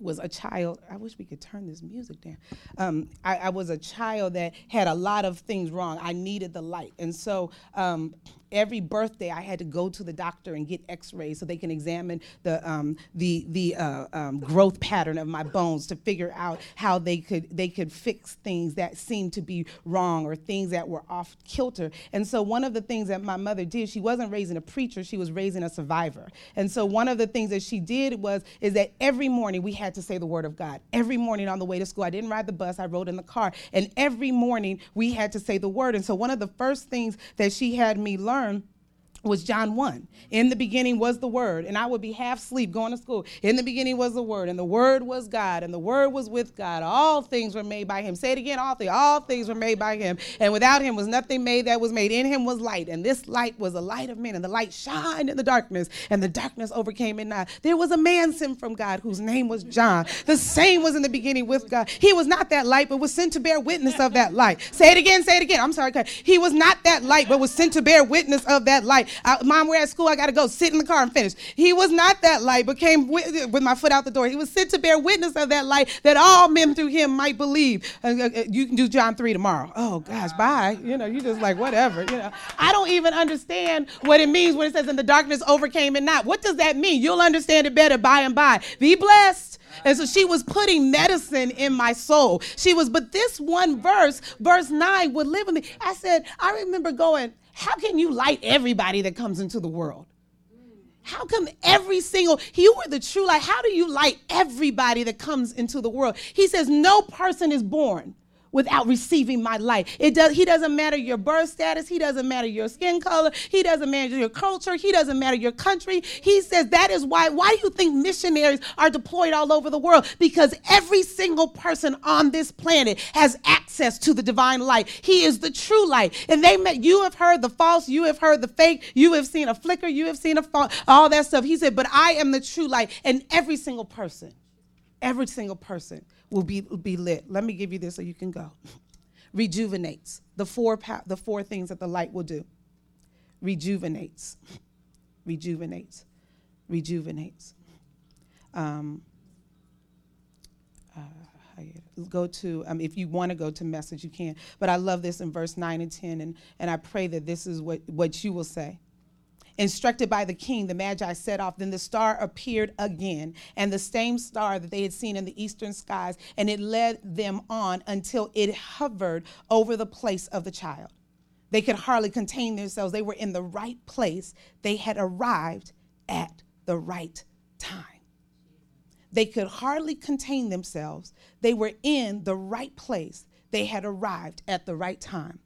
was a child. I wish we could turn this music down. Um, I, I, was a child that had a lot of things wrong. I needed the light. And so um, every birthday I had to go to the doctor and get X-rays so they can examine the um, the the uh, um, growth pattern of my bones to figure out how they could they could fix things that seemed to be wrong or things that were off kilter. And so one of the things that my mother did, she wasn't raising a preacher, she was raising a survivor. And so one of the things that she did was is that every morning we had to say the word of God. Every morning on the way to school, I didn't ride the bus, I rode in the car, and every morning we had to say the word. And so one of the first things that she had me learn learn was John 1. In the beginning was the Word, and I would be half asleep going to school. In the beginning was the Word, and the Word was God, and the Word was with God. All things were made by Him. Say it again, all things. All things were made by Him, and without Him was nothing made that was made. In Him was light, and this light was a light of men, and the light shined in the darkness, and the darkness overcame it not. There was a man sent from God whose name was John. The same was in the beginning with God. He was not that light, but was sent to bear witness of that light. Say it again, say it again. I'm sorry. He was not that light, but was sent to bear witness of that light. Mom, we're at school. I got to go sit in the car and finish. He was not that light, but came with, with, my foot out the door. He was sent to bear witness of that light that all men through him might believe. Uh, uh, uh you can do John 3 tomorrow. Oh, gosh, bye. You know, you just like, whatever. You know, I don't even understand what it means when it says, in the darkness overcame it not. What does that mean? You'll understand it better by and by. Be blessed. And so she was putting medicine in my soul. She was, but this one verse, verse 9, would live with me. I said, I remember going, how can you light everybody that comes into the world? How come every single, you were the true light. How do you light everybody that comes into the world? He says, no person is born without receiving my light. It does he doesn't matter your birth status, he doesn't matter your skin color, he doesn't matter your culture, he doesn't matter your country. He says that is why why do you think missionaries are deployed all over the world? Because every single person on this planet has access to the divine light. He is the true light. And they met you have heard the false, you have heard the fake, you have seen a flicker, you have seen a fall, all that stuff. He said, "But I am the true light." And every single person, every single person will be, be lit. Let me give you this so you can go. Rejuvenates. The four, the four things that the light will do. Rejuvenates. Rejuvenates. Rejuvenates. Um, uh, go to um, if you want to go to message you can but i love this in verse 9 and 10 and, and i pray that this is what, what you will say Instructed by the king, the Magi set off. Then the star appeared again, and the same star that they had seen in the eastern skies, and it led them on until it hovered over the place of the child. They could hardly contain themselves. They were in the right place. They had arrived at the right time. They could hardly contain themselves. They were in the right place. They had arrived at the right time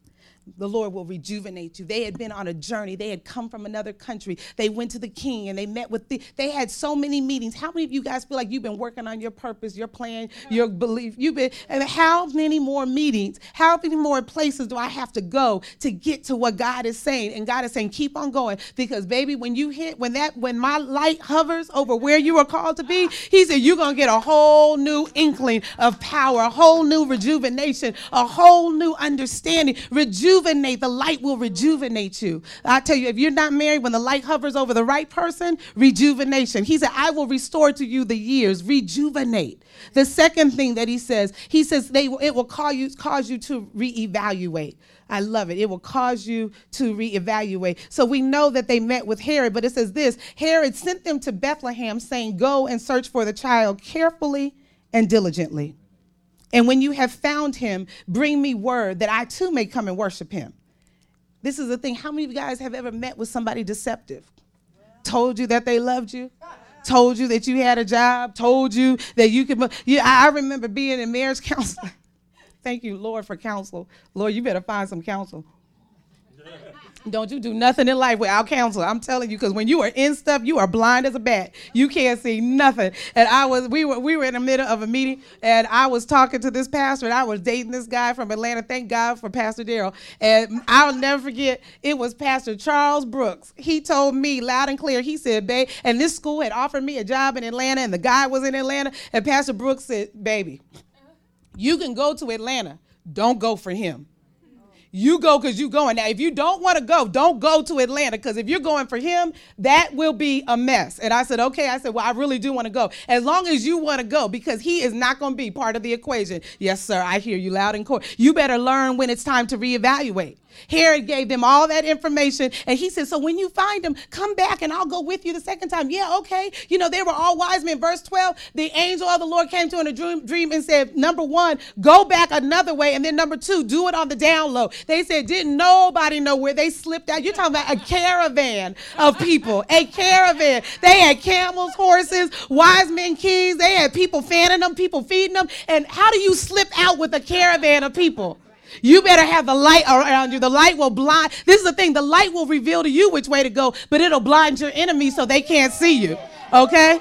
the Lord will rejuvenate you. They had been on a journey. They had come from another country. They went to the king and they met with the, they had so many meetings. How many of you guys feel like you've been working on your purpose, your plan, your belief? You've been, and how many more meetings, how many more places do I have to go to get to what God is saying? And God is saying, keep on going because baby, when you hit, when that, when my light hovers over where you are called to be, he said, you're going to get a whole new inkling of power, a whole new rejuvenation, a whole new understanding. Reju rejuvenate. The light will rejuvenate you. I tell you, if you're not married, when the light hovers over the right person, rejuvenation. He said, I will restore to you the years. Rejuvenate. The second thing that he says, he says they it will cause you cause you to reevaluate. I love it. It will cause you to reevaluate. So we know that they met with Herod, but it says this Herod sent them to Bethlehem, saying, Go and search for the child carefully and diligently. And when you have found him, bring me word that I too may come and worship him. This is the thing. How many of you guys have ever met with somebody deceptive? Told you that they loved you? Told you that you had a job? Told you that you could. I remember being in marriage counseling. Thank you, Lord, for counsel. Lord, you better find some counsel. Don't you do nothing in life without counsel. I'm telling you, because when you are in stuff, you are blind as a bat. You can't see nothing. And I was, we were, we were in the middle of a meeting, and I was talking to this pastor, and I was dating this guy from Atlanta. Thank God for Pastor Daryl. And I'll never forget, it was Pastor Charles Brooks. He told me loud and clear. He said, "Babe," and this school had offered me a job in Atlanta, and the guy was in Atlanta. And Pastor Brooks said, "Baby, you can go to Atlanta. Don't go for him." You go because you going. Now, if you don't want to go, don't go to Atlanta because if you're going for him, that will be a mess. And I said, okay. I said, well, I really do want to go. As long as you want to go because he is not going to be part of the equation. Yes, sir. I hear you loud and clear. You better learn when it's time to reevaluate. Herod gave them all that information. And he said, So when you find them, come back and I'll go with you the second time. Yeah, okay. You know, they were all wise men. Verse 12, the angel of the Lord came to in a dream, dream and said, Number one, go back another way. And then number two, do it on the down low. They said, Didn't nobody know where they slipped out? You're talking about a caravan of people, a caravan. They had camels, horses, wise men, kings. They had people fanning them, people feeding them. And how do you slip out with a caravan of people? You better have the light around you. The light will blind. This is the thing the light will reveal to you which way to go, but it'll blind your enemy so they can't see you. Okay?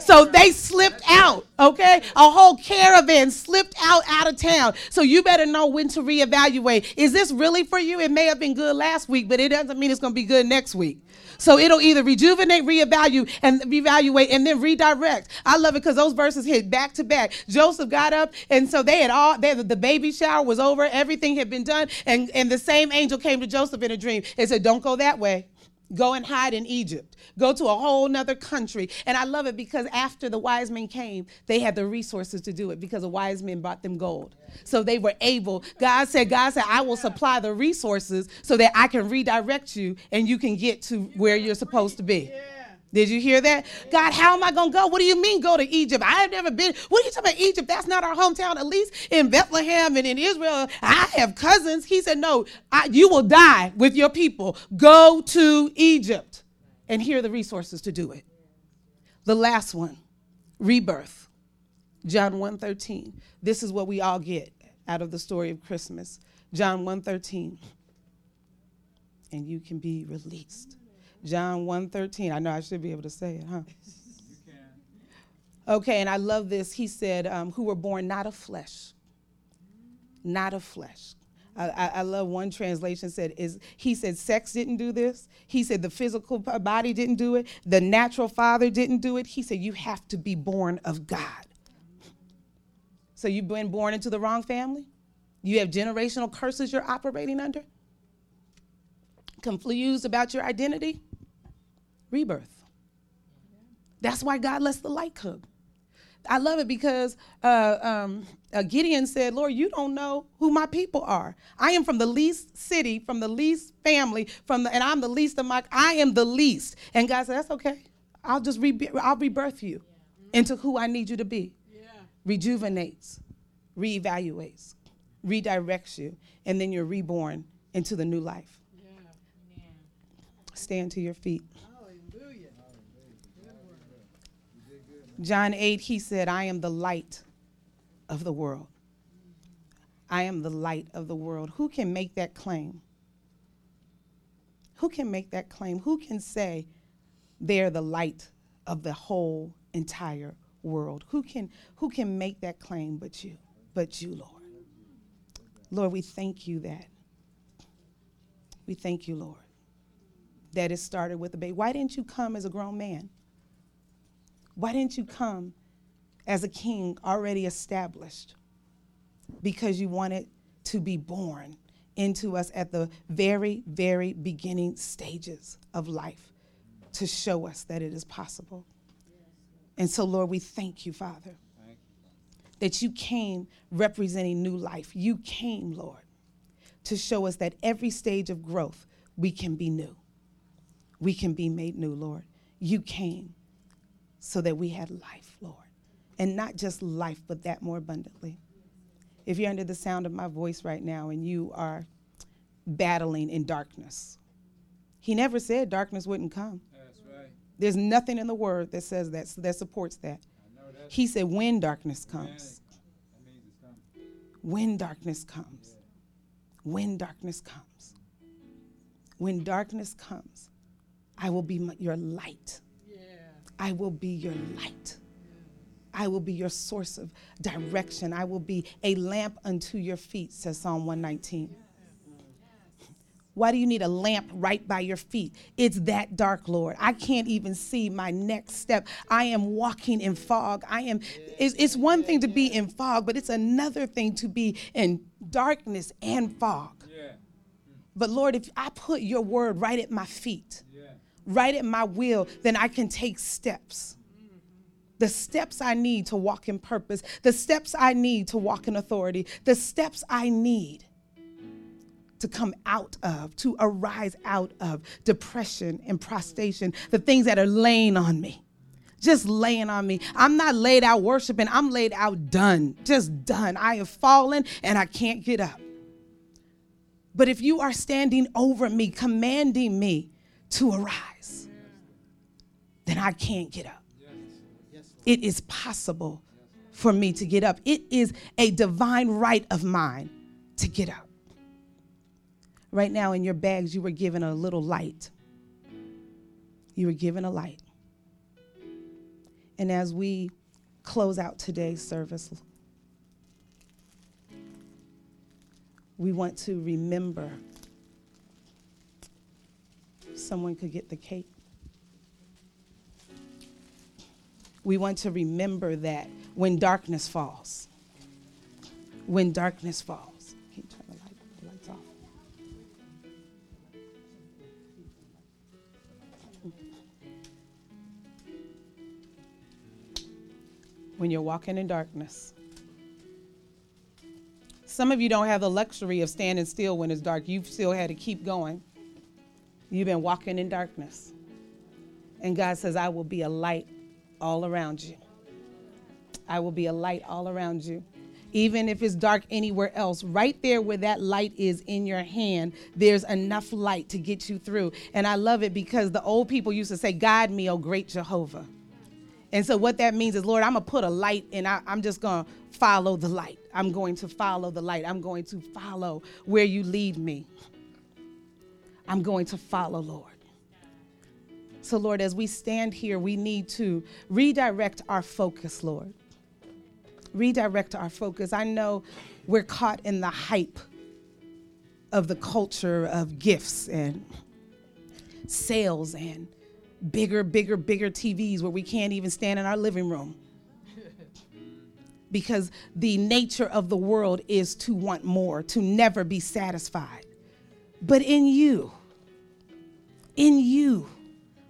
So they slipped out, okay? A whole caravan slipped out out of town. So you better know when to reevaluate. Is this really for you? It may have been good last week, but it doesn't mean it's going to be good next week. So it'll either rejuvenate, reevaluate, and reevaluate, and then redirect. I love it because those verses hit back to back. Joseph got up, and so they had all they, the baby shower was over, everything had been done, and, and the same angel came to Joseph in a dream and said, Don't go that way. Go and hide in Egypt. Go to a whole nother country. And I love it because after the wise men came, they had the resources to do it because the wise men brought them gold. So they were able. God said, God said, I will supply the resources so that I can redirect you and you can get to where you're supposed to be. Did you hear that? God, how am I going to go? What do you mean go to Egypt? I have never been. What are you talking about Egypt? That's not our hometown. At least in Bethlehem and in Israel, I have cousins. He said, no, I, you will die with your people. Go to Egypt. And here are the resources to do it. The last one, rebirth. John 1.13. This is what we all get out of the story of Christmas. John 1.13. And you can be released. John 1:13. I know I should be able to say it, huh? Okay, and I love this. He said, um, "Who were born not of flesh, not of flesh." I, I, I, love one translation said is he said sex didn't do this. He said the physical body didn't do it. The natural father didn't do it. He said you have to be born of God. So you've been born into the wrong family. You have generational curses you're operating under. Confused about your identity rebirth. That's why God lets the light come. I love it because uh, um, uh, Gideon said, Lord, you don't know who my people are. I am from the least city, from the least family, from the, and I'm the least of my, I am the least. And God said, that's okay. I'll just, re- I'll rebirth you into who I need you to be. Yeah. Rejuvenates, reevaluates, redirects you, and then you're reborn into the new life. Yeah. Stand to your feet. John 8, he said, I am the light of the world. I am the light of the world. Who can make that claim? Who can make that claim? Who can say they're the light of the whole entire world? Who can, who can make that claim but you? But you, Lord. Lord, we thank you that. We thank you, Lord, that it started with a baby. Why didn't you come as a grown man? Why didn't you come as a king already established? Because you wanted to be born into us at the very, very beginning stages of life to show us that it is possible. And so, Lord, we thank you, Father, that you came representing new life. You came, Lord, to show us that every stage of growth, we can be new. We can be made new, Lord. You came so that we had life, Lord. And not just life, but that more abundantly. If you're under the sound of my voice right now and you are battling in darkness, He never said darkness wouldn't come. That's right. There's nothing in the Word that says that, that supports that. He said, when darkness comes, when darkness comes, when darkness comes, when darkness comes, I will be your light. I will be your light. I will be your source of direction. I will be a lamp unto your feet, says Psalm 119. Why do you need a lamp right by your feet? It's that dark, Lord. I can't even see my next step. I am walking in fog. I am it's, it's one thing to be in fog, but it's another thing to be in darkness and fog. But Lord, if I put your word right at my feet, right at my will, then I can take steps. The steps I need to walk in purpose, the steps I need to walk in authority, the steps I need to come out of, to arise out of depression and prostration, the things that are laying on me. Just laying on me. I'm not laid out worshiping, I'm laid out done, just done. I have fallen and I can't get up. But if you are standing over me, commanding me to arise, then I can't get up. It is possible for me to get up. It is a divine right of mine to get up. Right now in your bags, you were given a little light. You were given a light. And as we close out today's service, we want to remember. Someone could get the cake. We want to remember that when darkness falls, when darkness falls, when you're walking in darkness. Some of you don't have the luxury of standing still when it's dark. You've still had to keep going. You've been walking in darkness. And God says, I will be a light all around you. I will be a light all around you. Even if it's dark anywhere else, right there where that light is in your hand, there's enough light to get you through. And I love it because the old people used to say, Guide me, O great Jehovah. And so what that means is, Lord, I'm gonna put a light and I, am just gonna follow the light. I'm going to follow the light. I'm going to follow where you lead me. I'm going to follow, Lord. So, Lord, as we stand here, we need to redirect our focus, Lord. Redirect our focus. I know we're caught in the hype of the culture of gifts and sales and bigger, bigger, bigger TVs where we can't even stand in our living room. because the nature of the world is to want more, to never be satisfied. But in you, in you,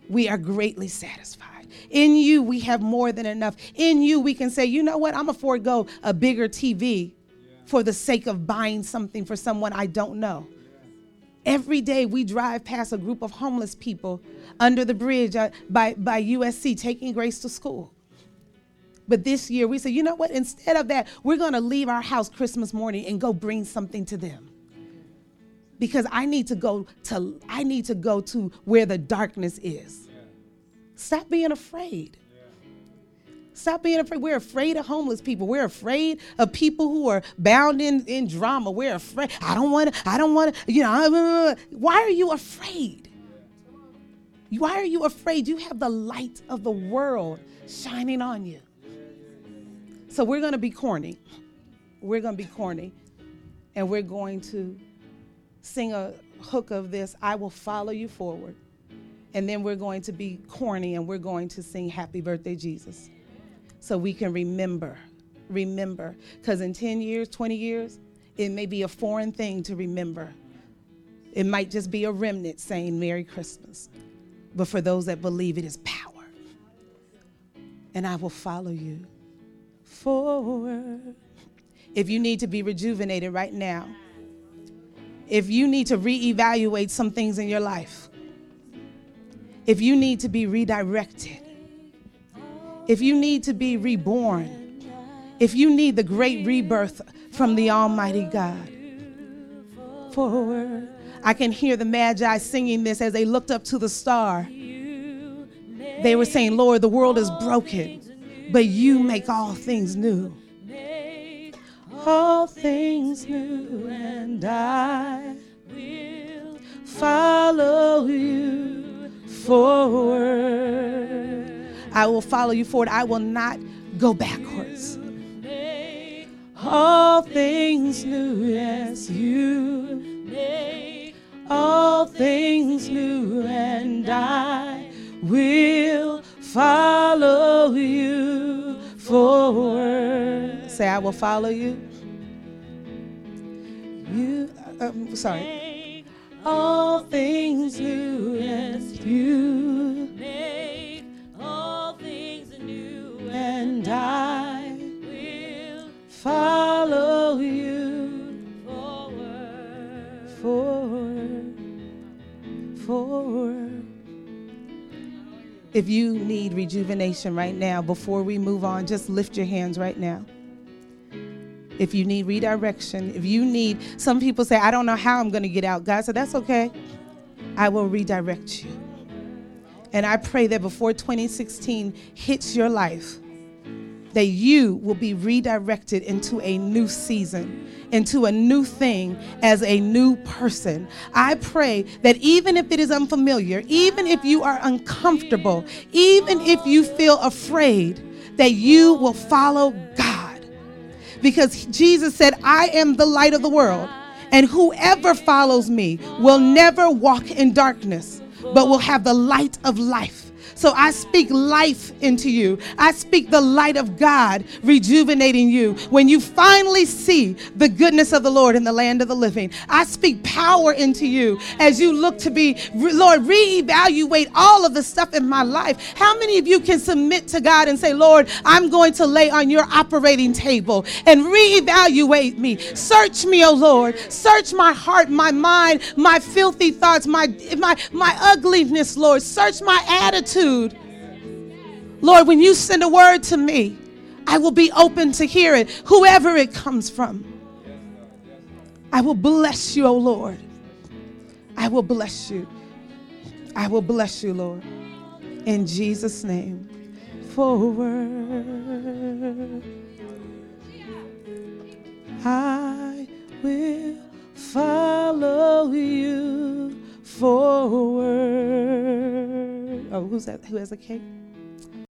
we are greatly satisfied. In you, we have more than enough. In you, we can say, you know what, I'm going to forego a bigger TV for the sake of buying something for someone I don't know. Every day we drive past a group of homeless people under the bridge uh, by, by USC taking Grace to school. But this year we said, you know what? Instead of that, we're going to leave our house Christmas morning and go bring something to them. Because I need to go to I need to go to where the darkness is. Stop being afraid. Stop being afraid. We're afraid of homeless people. We're afraid of people who are bound in, in drama. We're afraid. I don't want to, I don't want to, you know, why are you afraid? Why are you afraid? You have the light of the world shining on you. So we're going to be corny. We're going to be corny. And we're going to sing a hook of this I will follow you forward. And then we're going to be corny and we're going to sing Happy Birthday, Jesus so we can remember. Remember. Because in 10 years, 20 years, it may be a foreign thing to remember. It might just be a remnant saying Merry Christmas. But for those that believe, it is power. And I will follow you forward. If you need to be rejuvenated right now, if you need to reevaluate some things in your life, if you need to be redirected, if you need to be reborn, if you need the great rebirth from the Almighty God, forward. I can hear the Magi singing this as they looked up to the star. They were saying, Lord, the world is broken, but you make all things new. All things new, and I will follow you forward. I will follow you forward. I will not go backwards. All things new, yes, you make all things new, and I will follow you forward. Say, I will follow you. You, um, sorry. All things new as you make all things new, and I will follow you forward, forward, forward. If you need rejuvenation right now, before we move on, just lift your hands right now. If you need redirection, if you need, some people say, I don't know how I'm going to get out. God said, That's okay. I will redirect you. And I pray that before 2016 hits your life, that you will be redirected into a new season, into a new thing as a new person. I pray that even if it is unfamiliar, even if you are uncomfortable, even if you feel afraid, that you will follow God. Because Jesus said, I am the light of the world, and whoever follows me will never walk in darkness, but will have the light of life. So I speak life into you. I speak the light of God rejuvenating you. When you finally see the goodness of the Lord in the land of the living, I speak power into you as you look to be, Lord, reevaluate all of the stuff in my life. How many of you can submit to God and say, Lord, I'm going to lay on your operating table and reevaluate me? Search me, O Lord. Search my heart, my mind, my filthy thoughts, my, my, my ugliness, Lord. Search my attitude attitude. Lord, when you send a word to me, I will be open to hear it, whoever it comes from. I will bless you, O Lord. I will bless you. I will bless you, Lord. In Jesus' name. Forward. I will follow you forward. Oh, who's that? Who has a cake?